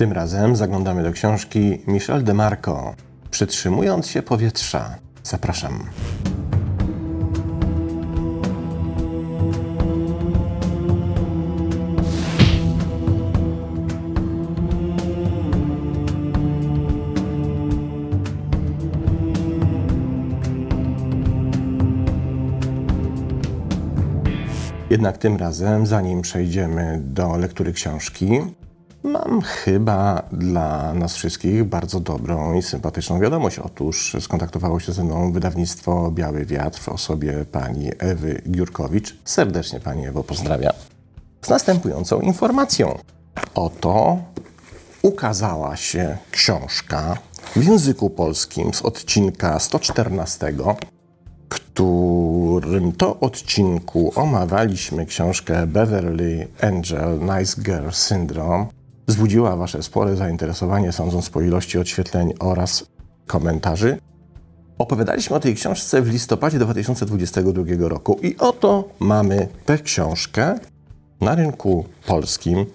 Tym razem zaglądamy do książki Michel de Marco. Przytrzymując się powietrza. Zapraszam. Jednak tym razem, zanim przejdziemy do lektury książki, mam chyba dla nas wszystkich bardzo dobrą i sympatyczną wiadomość. Otóż skontaktowało się ze mną wydawnictwo Biały Wiatr w osobie pani Ewy Giurkowicz. Serdecznie pani Ewo pozdrawiam. Z następującą informacją. Oto ukazała się książka w języku polskim z odcinka 114 którym to odcinku omawialiśmy książkę Beverly Angel Nice Girl Syndrome, wzbudziła Wasze spore zainteresowanie, sądząc po ilości odświetleń oraz komentarzy. Opowiadaliśmy o tej książce w listopadzie 2022 roku i oto mamy tę książkę na rynku polskim,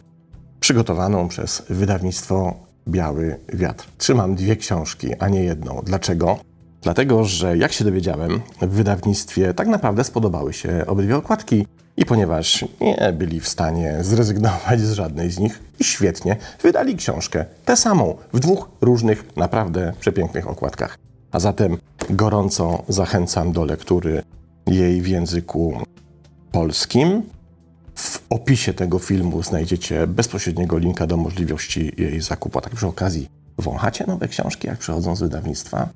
przygotowaną przez wydawnictwo Biały Wiatr. Trzymam dwie książki, a nie jedną. Dlaczego? Dlatego, że jak się dowiedziałem, w wydawnictwie tak naprawdę spodobały się obydwie okładki i ponieważ nie byli w stanie zrezygnować z żadnej z nich, świetnie wydali książkę, tę samą, w dwóch różnych, naprawdę przepięknych okładkach. A zatem gorąco zachęcam do lektury jej w języku polskim. W opisie tego filmu znajdziecie bezpośredniego linka do możliwości jej zakupu. A tak przy okazji, wąchacie nowe książki, jak przychodzą z wydawnictwa?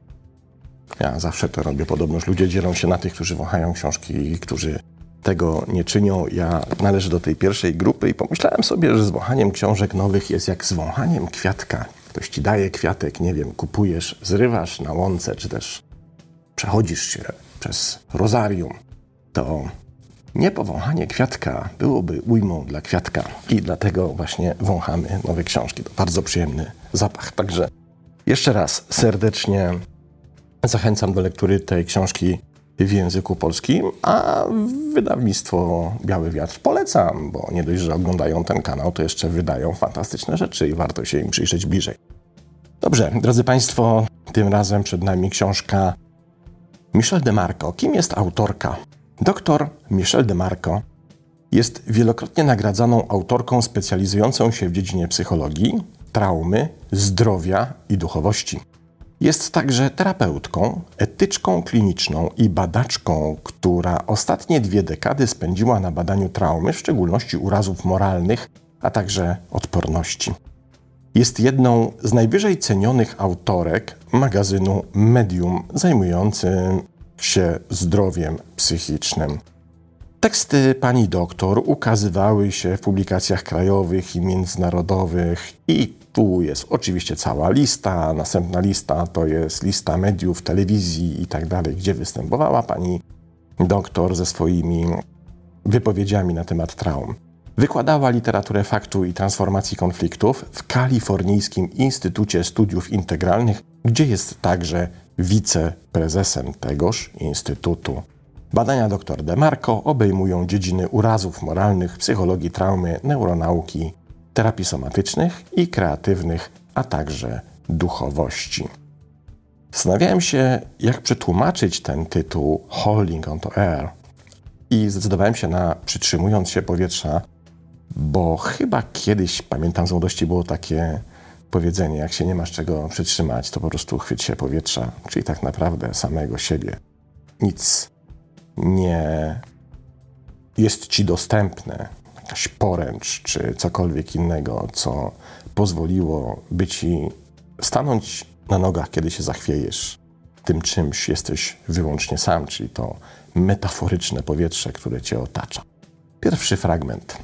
Ja zawsze to robię. Podobnoż ludzie dzielą się na tych, którzy wąchają książki i którzy tego nie czynią. Ja należę do tej pierwszej grupy i pomyślałem sobie, że z wąchaniem książek nowych jest jak z wąchaniem kwiatka. Ktoś ci daje kwiatek, nie wiem, kupujesz, zrywasz na łące, czy też przechodzisz się przez rozarium. To niepowąchanie kwiatka byłoby ujmą dla kwiatka i dlatego właśnie wąchamy nowe książki. To bardzo przyjemny zapach. Także jeszcze raz serdecznie Zachęcam do lektury tej książki w języku polskim, a wydawnictwo Biały Wiatr polecam, bo nie dość, że oglądają ten kanał, to jeszcze wydają fantastyczne rzeczy i warto się im przyjrzeć bliżej. Dobrze, drodzy Państwo, tym razem przed nami książka Michel de Marco. Kim jest autorka? Doktor Michel de Marco jest wielokrotnie nagradzaną autorką specjalizującą się w dziedzinie psychologii, traumy, zdrowia i duchowości. Jest także terapeutką, etyczką kliniczną i badaczką, która ostatnie dwie dekady spędziła na badaniu traumy, w szczególności urazów moralnych, a także odporności. Jest jedną z najwyżej cenionych autorek magazynu Medium zajmującym się zdrowiem psychicznym. Teksty pani doktor ukazywały się w publikacjach krajowych i międzynarodowych i tu jest oczywiście cała lista. Następna lista to jest lista mediów, telewizji i tak dalej, gdzie występowała pani doktor ze swoimi wypowiedziami na temat traum. Wykładała literaturę faktu i transformacji konfliktów w Kalifornijskim Instytucie Studiów Integralnych, gdzie jest także wiceprezesem tegoż instytutu. Badania dr DeMarco obejmują dziedziny urazów moralnych, psychologii traumy, neuronauki, terapii somatycznych i kreatywnych, a także duchowości. Zastanawiałem się, jak przetłumaczyć ten tytuł Holding on to Air i zdecydowałem się na przytrzymując się powietrza, bo chyba kiedyś, pamiętam z młodości, było takie powiedzenie, jak się nie masz czego przytrzymać, to po prostu chwyć się powietrza, czyli tak naprawdę samego siebie. Nic nie jest ci dostępne, jakaś poręcz czy cokolwiek innego, co pozwoliło by ci stanąć na nogach, kiedy się zachwiejesz. Tym czymś jesteś wyłącznie sam, czyli to metaforyczne powietrze, które cię otacza. Pierwszy fragment.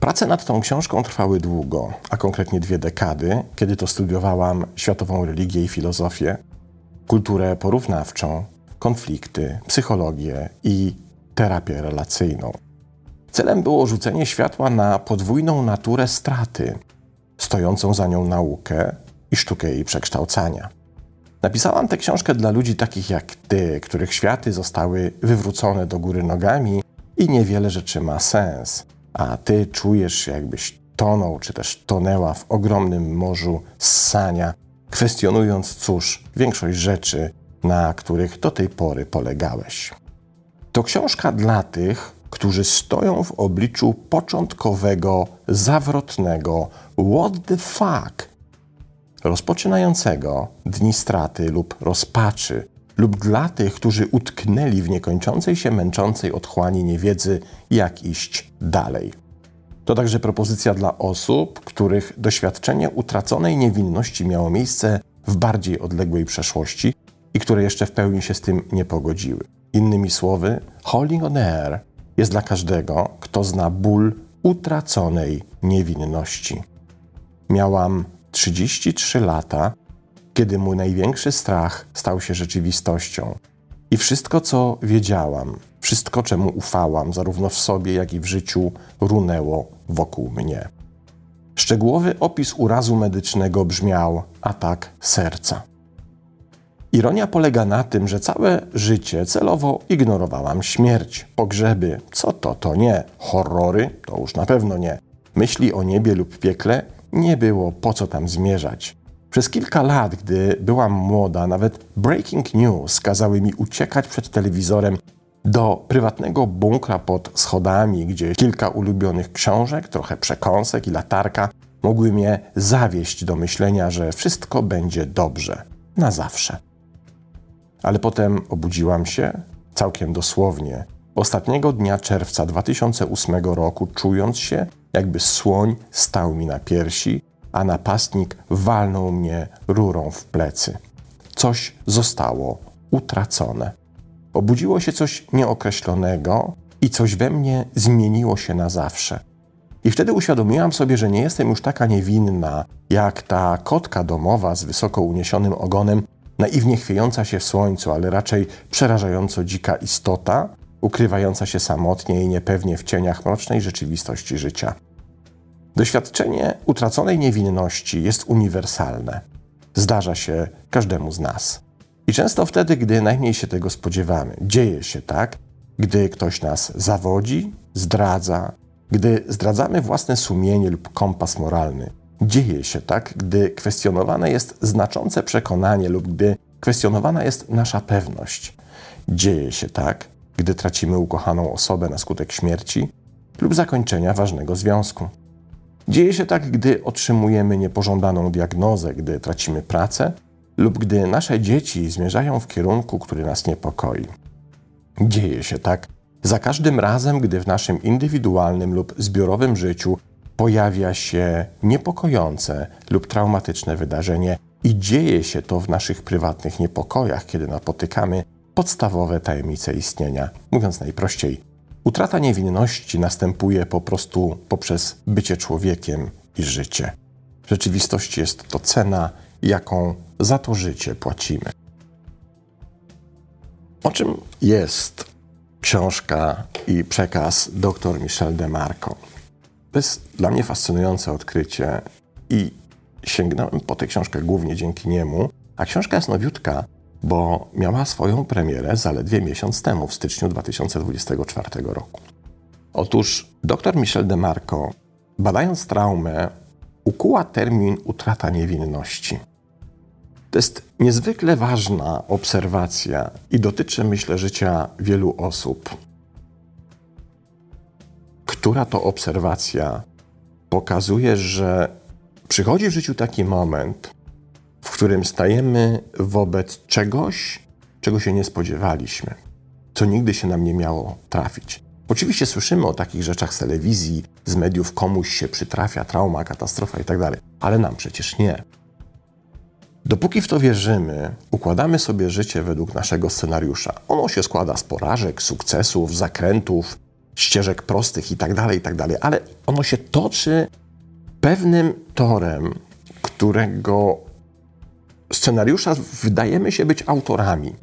Prace nad tą książką trwały długo, a konkretnie dwie dekady, kiedy to studiowałam światową religię i filozofię, kulturę porównawczą, konflikty, psychologię i terapię relacyjną. Celem było rzucenie światła na podwójną naturę straty, stojącą za nią naukę i sztukę jej przekształcania. Napisałam tę książkę dla ludzi takich jak ty, których światy zostały wywrócone do góry nogami i niewiele rzeczy ma sens, a ty czujesz, jakbyś tonął, czy też tonęła w ogromnym morzu ssania, kwestionując, cóż, większość rzeczy, na których do tej pory polegałeś. To książka dla tych, którzy stoją w obliczu początkowego, zawrotnego what the fuck, rozpoczynającego dni straty lub rozpaczy, lub dla tych, którzy utknęli w niekończącej się męczącej otchłani niewiedzy, jak iść dalej. To także propozycja dla osób, których doświadczenie utraconej niewinności miało miejsce w bardziej odległej przeszłości i które jeszcze w pełni się z tym nie pogodziły. Innymi słowy, Holding on Air jest dla każdego, kto zna ból utraconej niewinności. Miałam 33 lata, kiedy mój największy strach stał się rzeczywistością. I wszystko, co wiedziałam, wszystko, czemu ufałam, zarówno w sobie, jak i w życiu, runęło wokół mnie. Szczegółowy opis urazu medycznego brzmiał atak serca. Ironia polega na tym, że całe życie celowo ignorowałam śmierć, pogrzeby, co to, to nie, horrory, to już na pewno nie, myśli o niebie lub piekle, nie było po co tam zmierzać. Przez kilka lat, gdy byłam młoda, nawet breaking news kazały mi uciekać przed telewizorem do prywatnego bunkra pod schodami, gdzie kilka ulubionych książek, trochę przekąsek i latarka mogły mnie zawieść do myślenia, że wszystko będzie dobrze. Na zawsze. Ale potem obudziłam się, całkiem dosłownie, ostatniego dnia czerwca 2008 roku, czując się, jakby słoń stał mi na piersi, a napastnik walnął mnie rurą w plecy. Coś zostało utracone. Obudziło się coś nieokreślonego i coś we mnie zmieniło się na zawsze. I wtedy uświadomiłam sobie, że nie jestem już taka niewinna, jak ta kotka domowa z wysoko uniesionym ogonem, naiwnie chwiejąca się w słońcu, ale raczej przerażająco dzika istota, ukrywająca się samotnie i niepewnie w cieniach mrocznej rzeczywistości życia. Doświadczenie utraconej niewinności jest uniwersalne. Zdarza się każdemu z nas. I często wtedy, gdy najmniej się tego spodziewamy, dzieje się tak, gdy ktoś nas zawodzi, zdradza, gdy zdradzamy własne sumienie lub kompas moralny. Dzieje się tak, gdy kwestionowane jest znaczące przekonanie lub gdy kwestionowana jest nasza pewność. Dzieje się tak, gdy tracimy ukochaną osobę na skutek śmierci lub zakończenia ważnego związku. Dzieje się tak, gdy otrzymujemy niepożądaną diagnozę, gdy tracimy pracę lub gdy nasze dzieci zmierzają w kierunku, który nas niepokoi. Dzieje się tak za każdym razem, gdy w naszym indywidualnym lub zbiorowym życiu pojawia się niepokojące lub traumatyczne wydarzenie i dzieje się to w naszych prywatnych niepokojach, kiedy napotykamy podstawowe tajemnice istnienia. Mówiąc najprościej, utrata niewinności następuje po prostu poprzez bycie człowiekiem i życie. W rzeczywistości jest to cena, jaką za to życie płacimy. O czym jest książka i przekaz dr Michel de Marco? To jest dla mnie fascynujące odkrycie i sięgnąłem po tę książkę głównie dzięki niemu. A książka jest nowiutka, bo miała swoją premierę zaledwie miesiąc temu, w styczniu 2024 roku. Otóż dr Michel de Marco, badając traumę, ukuła termin utrata niewinności. To jest niezwykle ważna obserwacja i dotyczy, myślę, życia wielu osób. Która to obserwacja pokazuje, że przychodzi w życiu taki moment, w którym stajemy wobec czegoś, czego się nie spodziewaliśmy, co nigdy się nam nie miało trafić. Oczywiście słyszymy o takich rzeczach z telewizji, z mediów, komuś się przytrafia trauma, katastrofa itd., tak ale nam przecież nie. Dopóki w to wierzymy, układamy sobie życie według naszego scenariusza. Ono się składa z porażek, sukcesów, zakrętów, ścieżek prostych itd., tak itd., tak ale ono się toczy pewnym torem, którego scenariusza wydajemy się być autorami.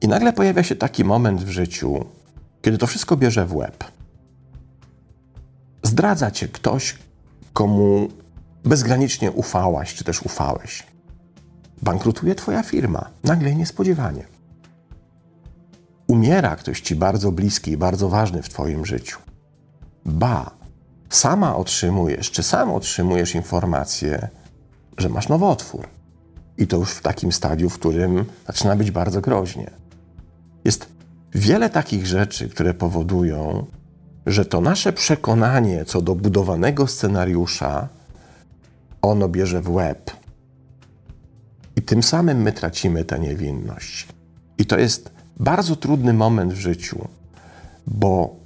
I nagle pojawia się taki moment w życiu, kiedy to wszystko bierze w łeb. Zdradza cię ktoś, komu bezgranicznie ufałaś, czy też ufałeś. Bankrutuje twoja firma, nagle i niespodziewanie. Umiera ktoś ci bardzo bliski i bardzo ważny w twoim życiu. Ba, sama otrzymujesz, czy sam otrzymujesz informację, że masz nowotwór. I to już w takim stadium, w którym zaczyna być bardzo groźnie. Jest wiele takich rzeczy, które powodują, że to nasze przekonanie co do budowanego scenariusza, ono bierze w łeb. I tym samym my tracimy tę niewinność. I to jest bardzo trudny moment w życiu, bo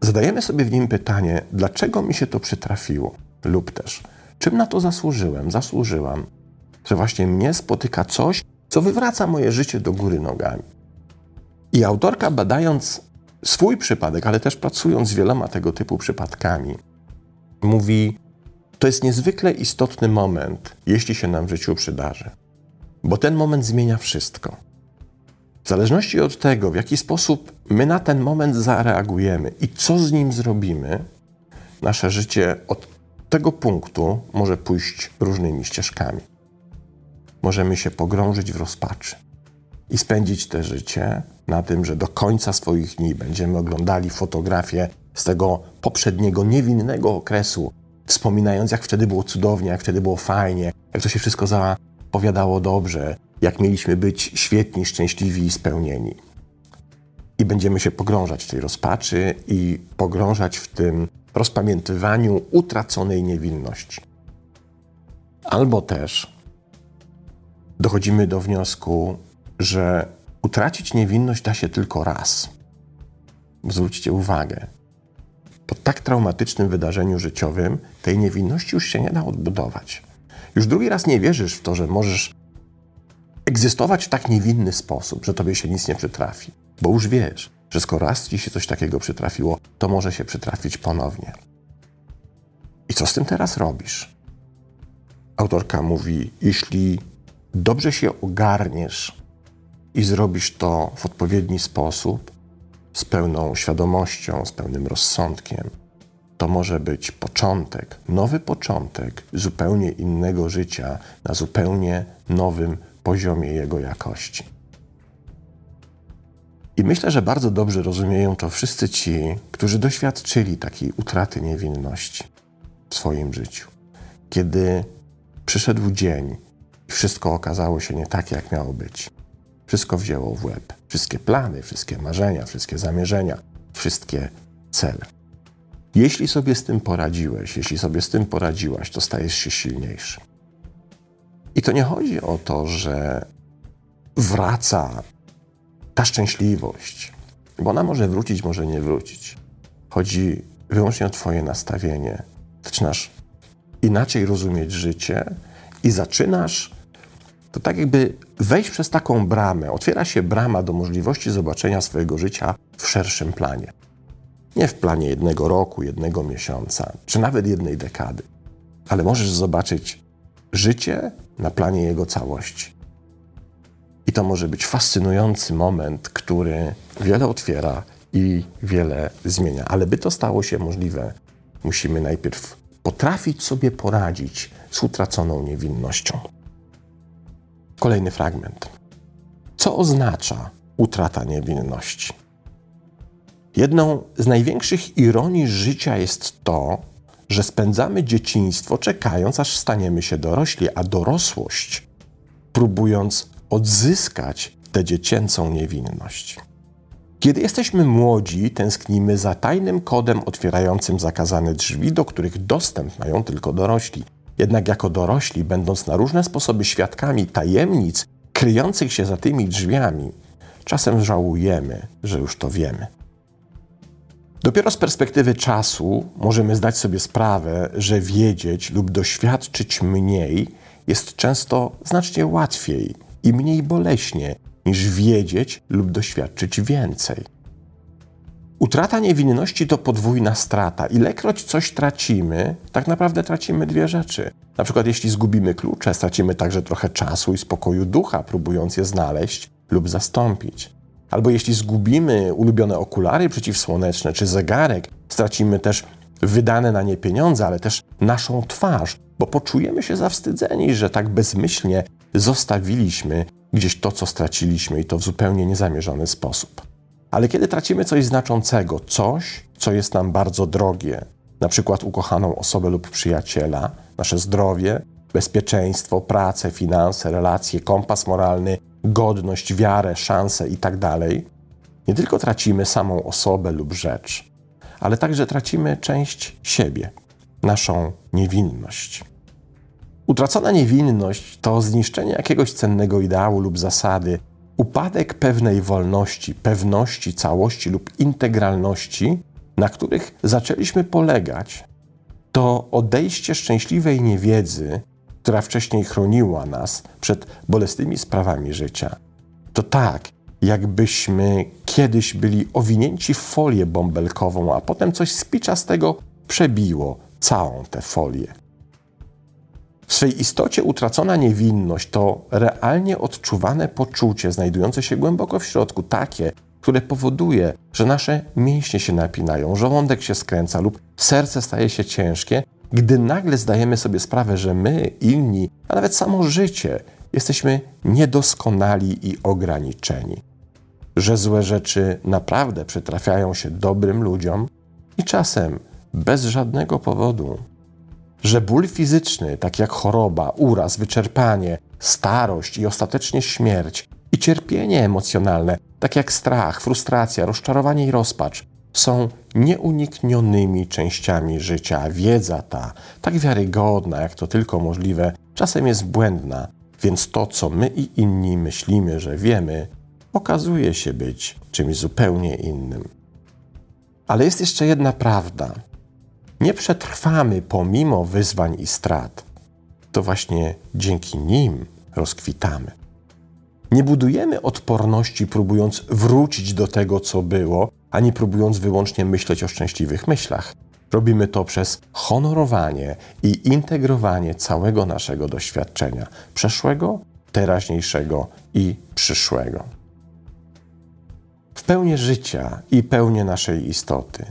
zadajemy sobie w nim pytanie, dlaczego mi się to przytrafiło, lub też czym na to zasłużyłem, zasłużyłam, że właśnie mnie spotyka coś, co wywraca moje życie do góry nogami. I autorka, badając swój przypadek, ale też pracując z wieloma tego typu przypadkami, mówi: To jest niezwykle istotny moment, jeśli się nam w życiu przydarzy, bo ten moment zmienia wszystko. W zależności od tego, w jaki sposób my na ten moment zareagujemy i co z nim zrobimy, nasze życie od tego punktu może pójść różnymi ścieżkami. Możemy się pogrążyć w rozpaczy i spędzić te życie na tym, że do końca swoich dni będziemy oglądali fotografie z tego poprzedniego niewinnego okresu, wspominając, jak wtedy było cudownie, jak wtedy było fajnie, jak to się wszystko zapowiadało dobrze, jak mieliśmy być świetni, szczęśliwi i spełnieni. I będziemy się pogrążać w tej rozpaczy i pogrążać w tym rozpamiętywaniu utraconej niewinności. Albo też dochodzimy do wniosku, że utracić niewinność da się tylko raz. Zwróćcie uwagę, po tak traumatycznym wydarzeniu życiowym tej niewinności już się nie da odbudować. Już drugi raz nie wierzysz w to, że możesz egzystować w tak niewinny sposób, że tobie się nic nie przytrafi, bo już wiesz, że skoro raz ci się coś takiego przytrafiło, to może się przytrafić ponownie. I co z tym teraz robisz? Autorka mówi: Jeśli dobrze się ogarniesz i zrobisz to w odpowiedni sposób, z pełną świadomością, z pełnym rozsądkiem, to może być początek, nowy początek zupełnie innego życia na zupełnie nowym poziomie jego jakości. I myślę, że bardzo dobrze rozumieją to wszyscy ci, którzy doświadczyli takiej utraty niewinności w swoim życiu. Kiedy przyszedł dzień i wszystko okazało się nie tak, jak miało być. Wszystko wzięło w łeb. Wszystkie plany, wszystkie marzenia, wszystkie zamierzenia, wszystkie cele. Jeśli sobie z tym poradziłeś, jeśli sobie z tym poradziłaś, to stajesz się silniejszy. I to nie chodzi o to, że wraca ta szczęśliwość, bo ona może wrócić, może nie wrócić. Chodzi wyłącznie o Twoje nastawienie. Zaczynasz inaczej rozumieć życie i zaczynasz to tak jakby wejść przez taką bramę. Otwiera się brama do możliwości zobaczenia swojego życia w szerszym planie. Nie w planie jednego roku, jednego miesiąca, czy nawet jednej dekady, ale możesz zobaczyć życie na planie jego całości. I to może być fascynujący moment, który wiele otwiera i wiele zmienia. Ale by to stało się możliwe, musimy najpierw potrafić sobie poradzić z utraconą niewinnością. Kolejny fragment. Co oznacza utrata niewinności? Jedną z największych ironii życia jest to, że spędzamy dzieciństwo czekając, aż staniemy się dorośli, a dorosłość próbując odzyskać tę dziecięcą niewinność. Kiedy jesteśmy młodzi, tęsknimy za tajnym kodem otwierającym zakazane drzwi, do których dostęp mają tylko dorośli. Jednak jako dorośli, będąc na różne sposoby świadkami tajemnic kryjących się za tymi drzwiami, czasem żałujemy, że już to wiemy. Dopiero z perspektywy czasu możemy zdać sobie sprawę, że wiedzieć lub doświadczyć mniej jest często znacznie łatwiej i mniej boleśnie niż wiedzieć lub doświadczyć więcej. Utrata niewinności to podwójna strata. Ilekroć coś tracimy, tak naprawdę tracimy dwie rzeczy. Na przykład, jeśli zgubimy klucze, stracimy także trochę czasu i spokoju ducha, próbując je znaleźć lub zastąpić. Albo jeśli zgubimy ulubione okulary przeciwsłoneczne czy zegarek, stracimy też wydane na nie pieniądze, ale też naszą twarz, bo poczujemy się zawstydzeni, że tak bezmyślnie zostawiliśmy gdzieś to, co straciliśmy i to w zupełnie niezamierzony sposób. Ale kiedy tracimy coś znaczącego, coś, co jest nam bardzo drogie, na przykład ukochaną osobę lub przyjaciela, nasze zdrowie, bezpieczeństwo, pracę, finanse, relacje, kompas moralny, godność, wiarę, szanse itd., tak nie tylko tracimy samą osobę lub rzecz, ale także tracimy część siebie, naszą niewinność. Utracona niewinność to zniszczenie jakiegoś cennego ideału lub zasady, upadek pewnej wolności, pewności całości lub integralności, na których zaczęliśmy polegać. To odejście szczęśliwej niewiedzy, która wcześniej chroniła nas przed bolesnymi sprawami życia. To tak, jakbyśmy kiedyś byli owinięci w folię bąbelkową, a potem coś spiczastego przebiło całą tę folię. W swej istocie utracona niewinność to realnie odczuwane poczucie znajdujące się głęboko w środku, takie, które powoduje, że nasze mięśnie się napinają, żołądek się skręca lub serce staje się ciężkie, gdy nagle zdajemy sobie sprawę, że my, inni, a nawet samo życie jesteśmy niedoskonali i ograniczeni. Że złe rzeczy naprawdę przytrafiają się dobrym ludziom i czasem bez żadnego powodu. Że ból fizyczny, tak jak choroba, uraz, wyczerpanie, starość i ostatecznie śmierć, i cierpienie emocjonalne, tak jak strach, frustracja, rozczarowanie i rozpacz, są nieuniknionymi częściami życia. Wiedza ta, tak wiarygodna, jak to tylko możliwe, czasem jest błędna, więc to, co my i inni myślimy, że wiemy, okazuje się być czymś zupełnie innym. Ale jest jeszcze jedna prawda. Nie przetrwamy pomimo wyzwań i strat. To właśnie dzięki nim rozkwitamy. Nie budujemy odporności, próbując wrócić do tego, co było, ani próbując wyłącznie myśleć o szczęśliwych myślach. Robimy to przez honorowanie i integrowanie całego naszego doświadczenia przeszłego, teraźniejszego i przyszłego. W pełni życia i pełni naszej istoty.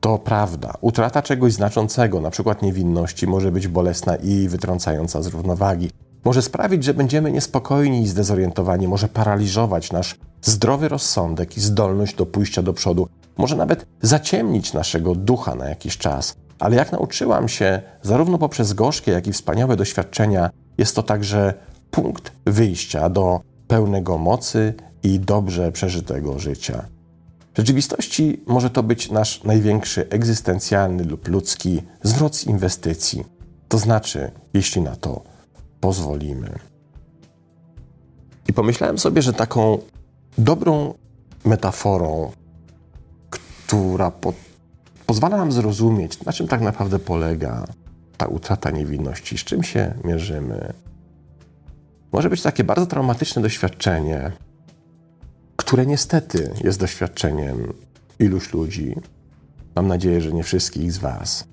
To prawda, utrata czegoś znaczącego, np. niewinności, może być bolesna i wytrącająca z równowagi, może sprawić, że będziemy niespokojni i zdezorientowani, może paraliżować nasz zdrowy rozsądek i zdolność do pójścia do przodu, może nawet zaciemnić naszego ducha na jakiś czas. Ale jak nauczyłam się, zarówno poprzez gorzkie, jak i wspaniałe doświadczenia, jest to także punkt wyjścia do pełnego mocy i dobrze przeżytego życia. W rzeczywistości może to być nasz największy egzystencjalny lub ludzki zwrot inwestycji. To znaczy, jeśli na to pozwolimy. I pomyślałem sobie, że taką dobrą metaforą, która po, pozwala nam zrozumieć, na czym tak naprawdę polega ta utrata niewinności, z czym się mierzymy, może być takie bardzo traumatyczne doświadczenie, które niestety jest doświadczeniem iluś ludzi. Mam nadzieję, że nie wszystkich z Was.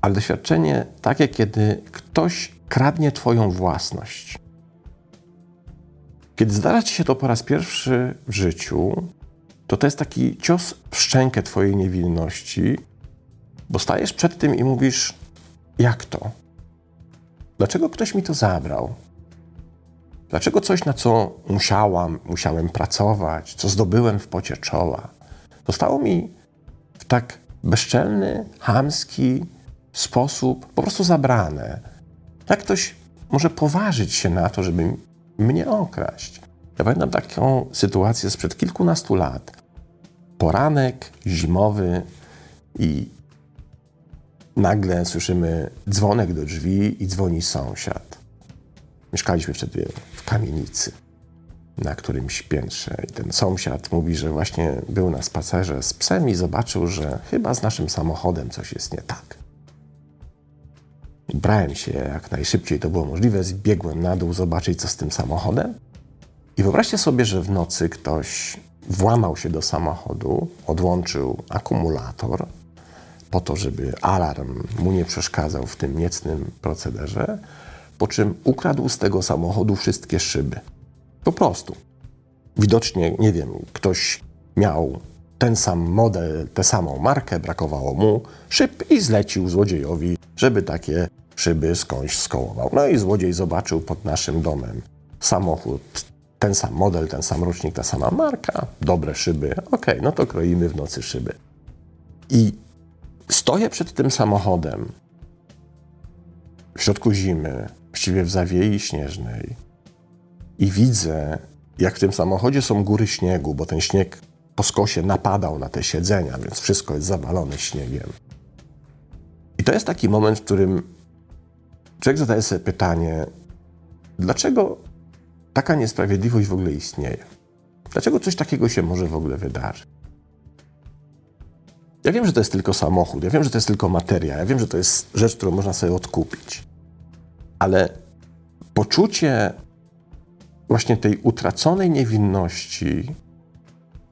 Ale doświadczenie takie, kiedy ktoś kradnie Twoją własność. Kiedy zdarza Ci się to po raz pierwszy w życiu, to to jest taki cios w szczękę Twojej niewinności, bo stajesz przed tym i mówisz: Jak to? Dlaczego ktoś mi to zabrał? Dlaczego coś, na co musiałam, musiałem pracować, co zdobyłem w pocie czoła, zostało mi w tak bezczelny, hamski sposób po prostu zabrane? Jak ktoś może poważyć się na to, żeby mnie okraść? Ja pamiętam taką sytuację sprzed kilkunastu lat. Poranek zimowy i nagle słyszymy dzwonek do drzwi i dzwoni sąsiad. Mieszkaliśmy wtedy w kamienicy na którymś piętrze. I ten sąsiad mówi, że właśnie był na spacerze z psem i zobaczył, że chyba z naszym samochodem coś jest nie tak. Brałem się jak najszybciej to było możliwe, zbiegłem na dół zobaczyć, co z tym samochodem. I wyobraźcie sobie, że w nocy ktoś włamał się do samochodu, odłączył akumulator po to, żeby alarm mu nie przeszkadzał w tym niecnym procederze, po czym ukradł z tego samochodu wszystkie szyby. Po prostu. Widocznie, nie wiem, ktoś miał ten sam model, tę samą markę, brakowało mu szyb i zlecił złodziejowi, żeby takie szyby skądś skołował. No i złodziej zobaczył pod naszym domem samochód, ten sam model, ten sam rocznik, ta sama marka, dobre szyby. Okej, okay, no to kroimy w nocy szyby. I stoję przed tym samochodem w środku zimy, właściwie w zawiei śnieżnej i widzę, jak w tym samochodzie są góry śniegu, bo ten śnieg po skosie napadał na te siedzenia, więc wszystko jest zawalone śniegiem. I to jest taki moment, w którym człowiek zadaje sobie pytanie, dlaczego taka niesprawiedliwość w ogóle istnieje? Dlaczego coś takiego się może w ogóle wydarzyć? Ja wiem, że to jest tylko samochód, ja wiem, że to jest tylko materia, ja wiem, że to jest rzecz, którą można sobie odkupić. Ale poczucie właśnie tej utraconej niewinności,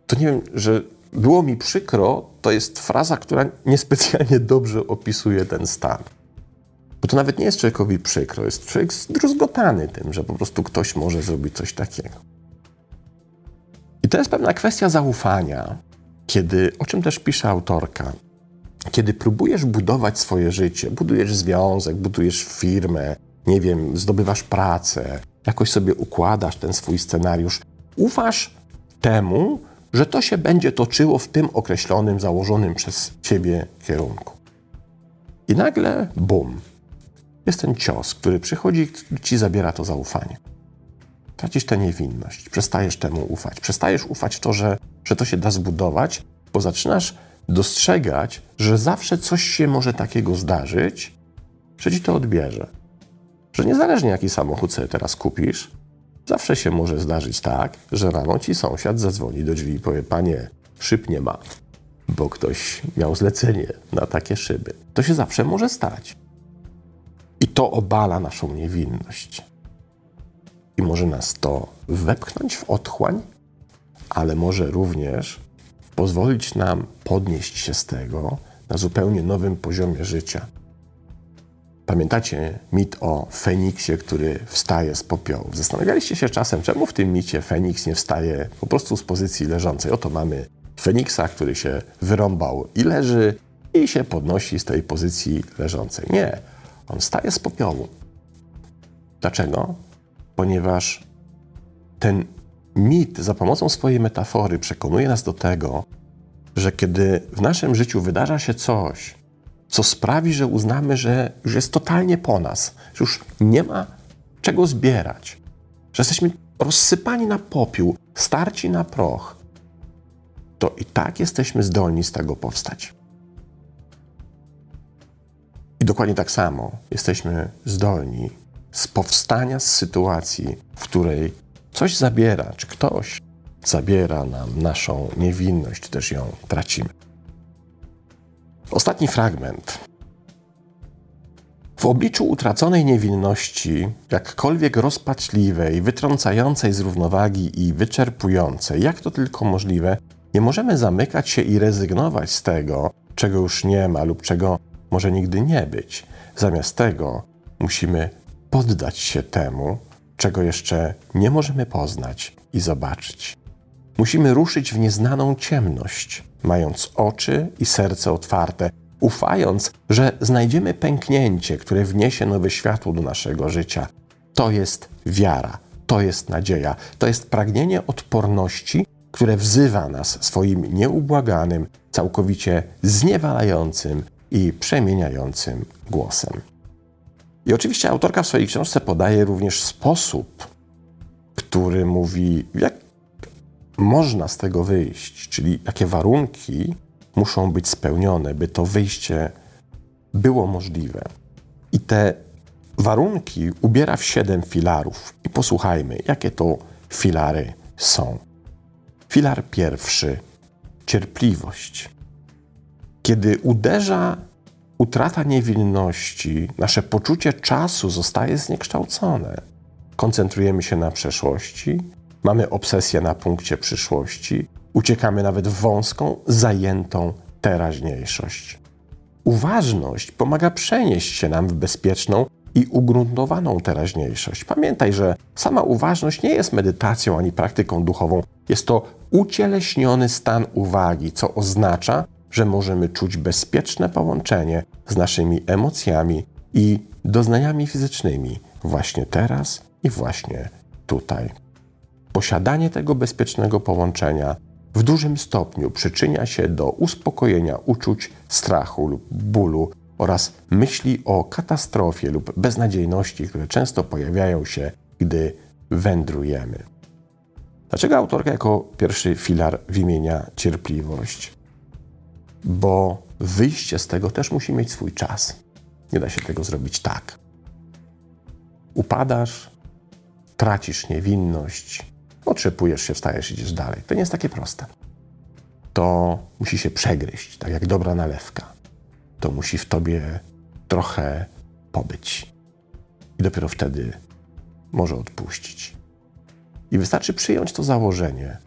to nie wiem, że było mi przykro, to jest fraza, która niespecjalnie dobrze opisuje ten stan. Bo to nawet nie jest człowiekowi przykro, jest człowiek zdruzgotany tym, że po prostu ktoś może zrobić coś takiego. I to jest pewna kwestia zaufania, kiedy, o czym też pisze autorka, kiedy próbujesz budować swoje życie, budujesz związek, budujesz firmę, nie wiem, zdobywasz pracę, jakoś sobie układasz ten swój scenariusz, ufasz temu, że to się będzie toczyło w tym określonym, założonym przez ciebie kierunku. I nagle, bum, jest ten cios, który przychodzi i ci zabiera to zaufanie. Tracisz tę niewinność, przestajesz temu ufać. Przestajesz ufać w to, że, że to się da zbudować, bo zaczynasz dostrzegać, że zawsze coś się może takiego zdarzyć, że ci to odbierze. Że niezależnie jaki samochód sobie teraz kupisz, zawsze się może zdarzyć tak, że rano ci sąsiad zadzwoni do drzwi i powie: Panie, szyb nie ma, bo ktoś miał zlecenie na takie szyby. To się zawsze może stać. I to obala naszą niewinność. I może nas to wepchnąć w otchłań, ale może również pozwolić nam podnieść się z tego na zupełnie nowym poziomie życia. Pamiętacie mit o Feniksie, który wstaje z popiołów? Zastanawialiście się czasem, czemu w tym micie Feniks nie wstaje po prostu z pozycji leżącej? Oto mamy Feniksa, który się wyrąbał i leży i się podnosi z tej pozycji leżącej. Nie, on wstaje z popiołu. Dlaczego? Ponieważ ten mit za pomocą swojej metafory przekonuje nas do tego, że kiedy w naszym życiu wydarza się coś, co sprawi, że uznamy, że już jest totalnie po nas, że już nie ma czego zbierać, że jesteśmy rozsypani na popiół, starci na proch, to i tak jesteśmy zdolni z tego powstać. I dokładnie tak samo jesteśmy zdolni z powstania z sytuacji, w której coś zabiera, czy ktoś zabiera nam naszą niewinność, czy też ją tracimy. Ostatni fragment. W obliczu utraconej niewinności, jakkolwiek rozpaczliwej, wytrącającej z równowagi i wyczerpującej, jak to tylko możliwe, nie możemy zamykać się i rezygnować z tego, czego już nie ma lub czego może nigdy nie być. Zamiast tego musimy poddać się temu, czego jeszcze nie możemy poznać i zobaczyć. Musimy ruszyć w nieznaną ciemność, mając oczy i serce otwarte, ufając, że znajdziemy pęknięcie, które wniesie nowe światło do naszego życia. To jest wiara, to jest nadzieja, to jest pragnienie odporności, które wzywa nas swoim nieubłaganym, całkowicie zniewalającym i przemieniającym głosem. I oczywiście autorka w swojej książce podaje również sposób, który mówi, jak można z tego wyjść, czyli jakie warunki muszą być spełnione, by to wyjście było możliwe. I te warunki ubiera w siedem filarów. I posłuchajmy, jakie to filary są. Filar pierwszy cierpliwość. Kiedy uderza utrata niewinności, nasze poczucie czasu zostaje zniekształcone. Koncentrujemy się na przeszłości, mamy obsesję na punkcie przyszłości, uciekamy nawet w wąską, zajętą teraźniejszość. Uważność pomaga przenieść się nam w bezpieczną i ugruntowaną teraźniejszość. Pamiętaj, że sama uważność nie jest medytacją ani praktyką duchową, jest to ucieleśniony stan uwagi, co oznacza, że możemy czuć bezpieczne połączenie z naszymi emocjami i doznaniami fizycznymi właśnie teraz i właśnie tutaj. Posiadanie tego bezpiecznego połączenia w dużym stopniu przyczynia się do uspokojenia uczuć strachu lub bólu oraz myśli o katastrofie lub beznadziejności, które często pojawiają się, gdy wędrujemy. Dlaczego autorka jako pierwszy filar wymienia cierpliwość? Bo wyjście z tego też musi mieć swój czas. Nie da się tego zrobić tak. Upadasz, tracisz niewinność, otrzepujesz się, wstajesz, idziesz dalej. To nie jest takie proste. To musi się przegryźć, tak jak dobra nalewka. To musi w tobie trochę pobyć. I dopiero wtedy może odpuścić. I wystarczy przyjąć to założenie.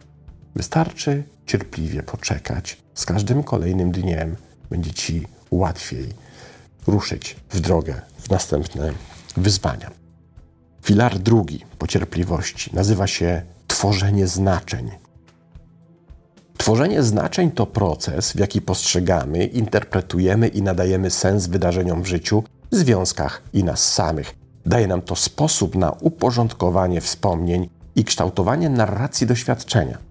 Wystarczy cierpliwie poczekać. Z każdym kolejnym dniem będzie ci łatwiej ruszyć w drogę, w następne wyzwania. Filar drugi po cierpliwości nazywa się tworzenie znaczeń. Tworzenie znaczeń to proces, w jaki postrzegamy, interpretujemy i nadajemy sens wydarzeniom w życiu, związkach i nas samych. Daje nam to sposób na uporządkowanie wspomnień i kształtowanie narracji doświadczenia.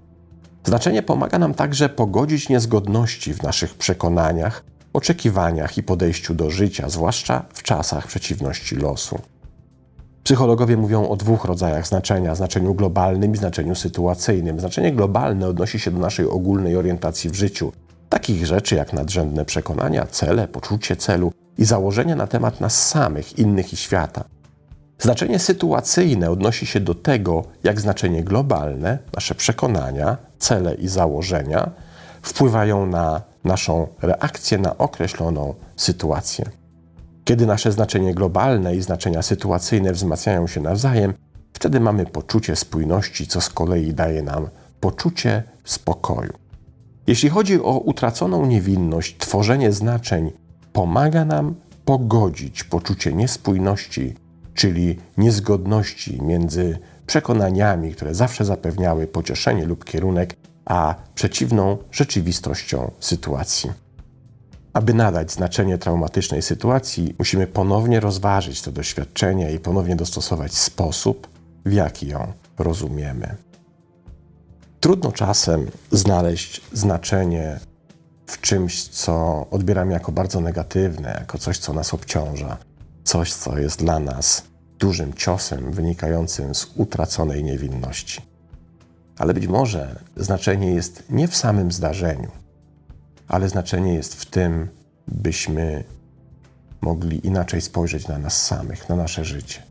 Znaczenie pomaga nam także pogodzić niezgodności w naszych przekonaniach, oczekiwaniach i podejściu do życia, zwłaszcza w czasach przeciwności losu. Psychologowie mówią o dwóch rodzajach znaczenia: znaczeniu globalnym i znaczeniu sytuacyjnym. Znaczenie globalne odnosi się do naszej ogólnej orientacji w życiu, takich rzeczy jak nadrzędne przekonania, cele, poczucie celu i założenia na temat nas samych, innych i świata. Znaczenie sytuacyjne odnosi się do tego, jak znaczenie globalne, nasze przekonania, cele i założenia wpływają na naszą reakcję na określoną sytuację. Kiedy nasze znaczenie globalne i znaczenia sytuacyjne wzmacniają się nawzajem, wtedy mamy poczucie spójności, co z kolei daje nam poczucie spokoju. Jeśli chodzi o utraconą niewinność, tworzenie znaczeń pomaga nam pogodzić poczucie niespójności, czyli niezgodności między przekonaniami, które zawsze zapewniały pocieszenie lub kierunek, a przeciwną rzeczywistością sytuacji. Aby nadać znaczenie traumatycznej sytuacji, musimy ponownie rozważyć to doświadczenie i ponownie dostosować sposób, w jaki ją rozumiemy. Trudno czasem znaleźć znaczenie w czymś, co odbieramy jako bardzo negatywne, jako coś, co nas obciąża, coś, co jest dla nas dużym ciosem wynikającym z utraconej niewinności. Ale być może znaczenie jest nie w samym zdarzeniu, ale znaczenie jest w tym, byśmy mogli inaczej spojrzeć na nas samych, na nasze życie,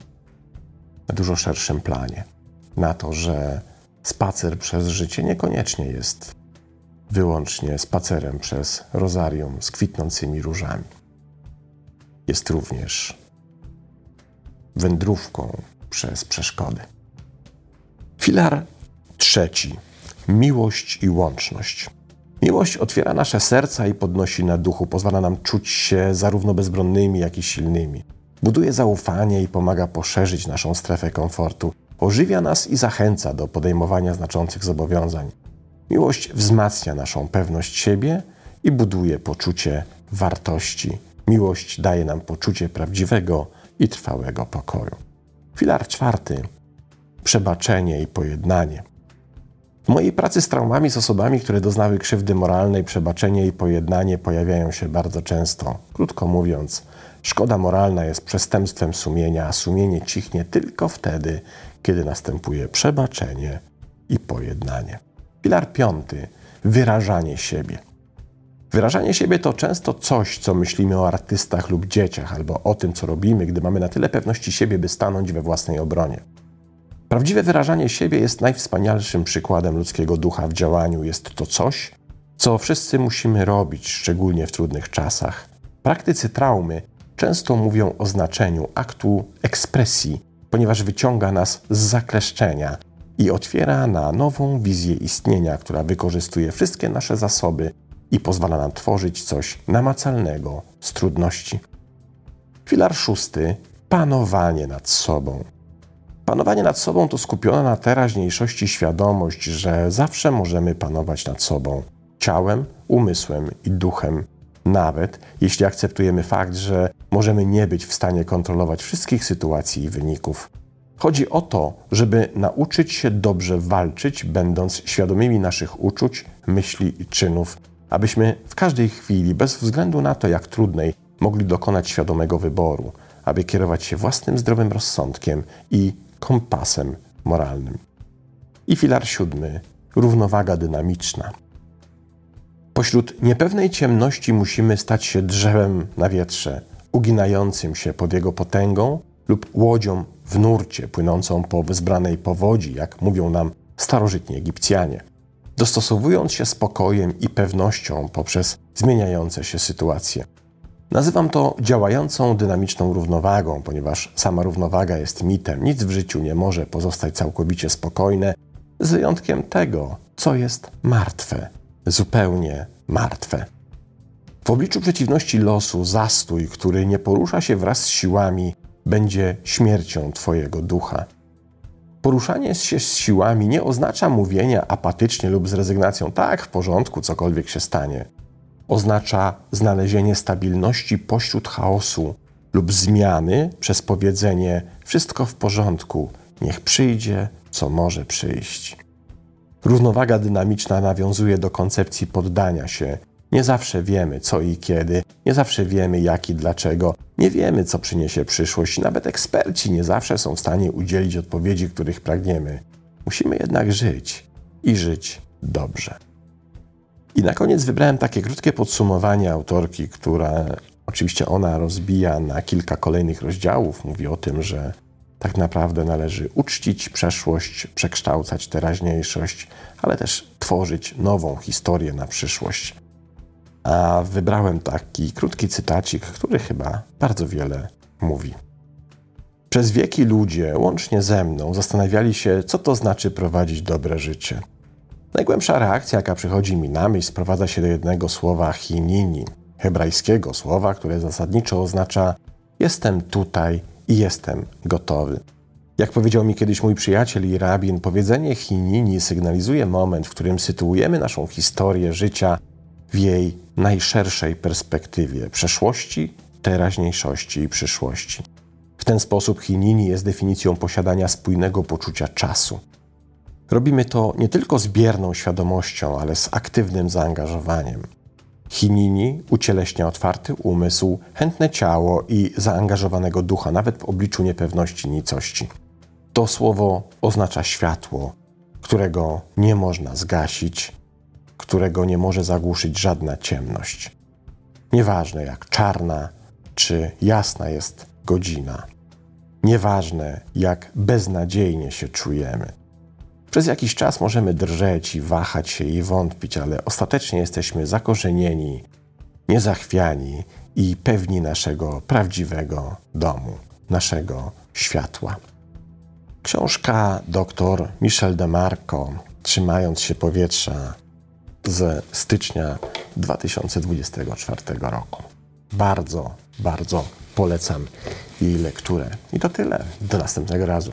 na dużo szerszym planie, na to, że spacer przez życie niekoniecznie jest wyłącznie spacerem przez rozarium z kwitnącymi różami. Jest również wędrówką przez przeszkody. Filar trzeci miłość i łączność. Miłość otwiera nasze serca i podnosi na duchu, pozwala nam czuć się zarówno bezbronnymi, jak i silnymi. Buduje zaufanie i pomaga poszerzyć naszą strefę komfortu. Ożywia nas i zachęca do podejmowania znaczących zobowiązań. Miłość wzmacnia naszą pewność siebie i buduje poczucie wartości. Miłość daje nam poczucie prawdziwego i trwałego pokoju. Filar czwarty przebaczenie i pojednanie. W mojej pracy z traumami, z osobami, które doznały krzywdy moralnej, przebaczenie i pojednanie pojawiają się bardzo często. Krótko mówiąc, szkoda moralna jest przestępstwem sumienia, a sumienie cichnie tylko wtedy, kiedy następuje przebaczenie i pojednanie. Filar piąty wyrażanie siebie. Wyrażanie siebie to często coś, co myślimy o artystach lub dzieciach, albo o tym, co robimy, gdy mamy na tyle pewności siebie, by stanąć we własnej obronie. Prawdziwe wyrażanie siebie jest najwspanialszym przykładem ludzkiego ducha w działaniu. Jest to coś, co wszyscy musimy robić, szczególnie w trudnych czasach. Praktycy traumy często mówią o znaczeniu aktu ekspresji, ponieważ wyciąga nas z zakleszczenia i otwiera na nową wizję istnienia, która wykorzystuje wszystkie nasze zasoby i pozwala nam tworzyć coś namacalnego z trudności. Filar szósty panowanie nad sobą. Panowanie nad sobą to skupiona na teraźniejszości świadomość, że zawsze możemy panować nad sobą ciałem, umysłem i duchem, nawet jeśli akceptujemy fakt, że możemy nie być w stanie kontrolować wszystkich sytuacji i wyników. Chodzi o to, żeby nauczyć się dobrze walczyć, będąc świadomymi naszych uczuć, myśli i czynów, abyśmy w każdej chwili, bez względu na to, jak trudnej, mogli dokonać świadomego wyboru, aby kierować się własnym zdrowym rozsądkiem i kompasem moralnym. I filar siódmy równowaga dynamiczna. Pośród niepewnej ciemności musimy stać się drzewem na wietrze, uginającym się pod jego potęgą lub łodzią w nurcie płynącą po wezbranej powodzi, jak mówią nam starożytni Egipcjanie, dostosowując się spokojem i pewnością poprzez zmieniające się sytuacje. Nazywam to działającą dynamiczną równowagą, ponieważ sama równowaga jest mitem. Nic w życiu nie może pozostać całkowicie spokojne, z wyjątkiem tego, co jest martwe, zupełnie martwe. W obliczu przeciwności losu, zastój, który nie porusza się wraz z siłami, będzie śmiercią Twojego ducha. Poruszanie się z siłami nie oznacza mówienia apatycznie lub z rezygnacją, tak, w porządku, cokolwiek się stanie. Oznacza znalezienie stabilności pośród chaosu lub zmiany przez powiedzenie: Wszystko w porządku, niech przyjdzie, co może przyjść. Równowaga dynamiczna nawiązuje do koncepcji poddania się. Nie zawsze wiemy, co i kiedy, nie zawsze wiemy, jak i dlaczego, nie wiemy, co przyniesie przyszłość. Nawet eksperci nie zawsze są w stanie udzielić odpowiedzi, których pragniemy. Musimy jednak żyć i żyć dobrze. I na koniec wybrałem takie krótkie podsumowanie autorki, która oczywiście ona rozbija na kilka kolejnych rozdziałów. Mówi o tym, że tak naprawdę należy uczcić przeszłość, przekształcać teraźniejszość, ale też tworzyć nową historię na przyszłość. A wybrałem taki krótki cytacik, który chyba bardzo wiele mówi. Przez wieki ludzie, łącznie ze mną, zastanawiali się, co to znaczy prowadzić dobre życie. Najgłębsza reakcja, jaka przychodzi mi na myśl, sprowadza się do jednego słowa hinini, hebrajskiego słowa, które zasadniczo oznacza jestem tutaj i jestem gotowy. Jak powiedział mi kiedyś mój przyjaciel i rabin, powiedzenie Chinini sygnalizuje moment, w którym sytuujemy naszą historię życia w jej najszerszej perspektywie przeszłości, teraźniejszości i przyszłości. W ten sposób Chinini jest definicją posiadania spójnego poczucia czasu. Robimy to nie tylko z bierną świadomością, ale z aktywnym zaangażowaniem. Chinini ucieleśnia otwarty umysł, chętne ciało i zaangażowanego ducha, nawet w obliczu niepewności nicości. To słowo oznacza światło, którego nie można zgasić, którego nie może zagłuszyć żadna ciemność. Nieważne jak czarna czy jasna jest godzina, nieważne jak beznadziejnie się czujemy. Przez jakiś czas możemy drżeć i wahać się i wątpić, ale ostatecznie jesteśmy zakorzenieni, niezachwiani i pewni naszego prawdziwego domu, naszego światła. Książka dr Michel Demarco, Trzymając się powietrza z stycznia 2024 roku. Bardzo, bardzo polecam jej lekturę. I to tyle. Do następnego razu.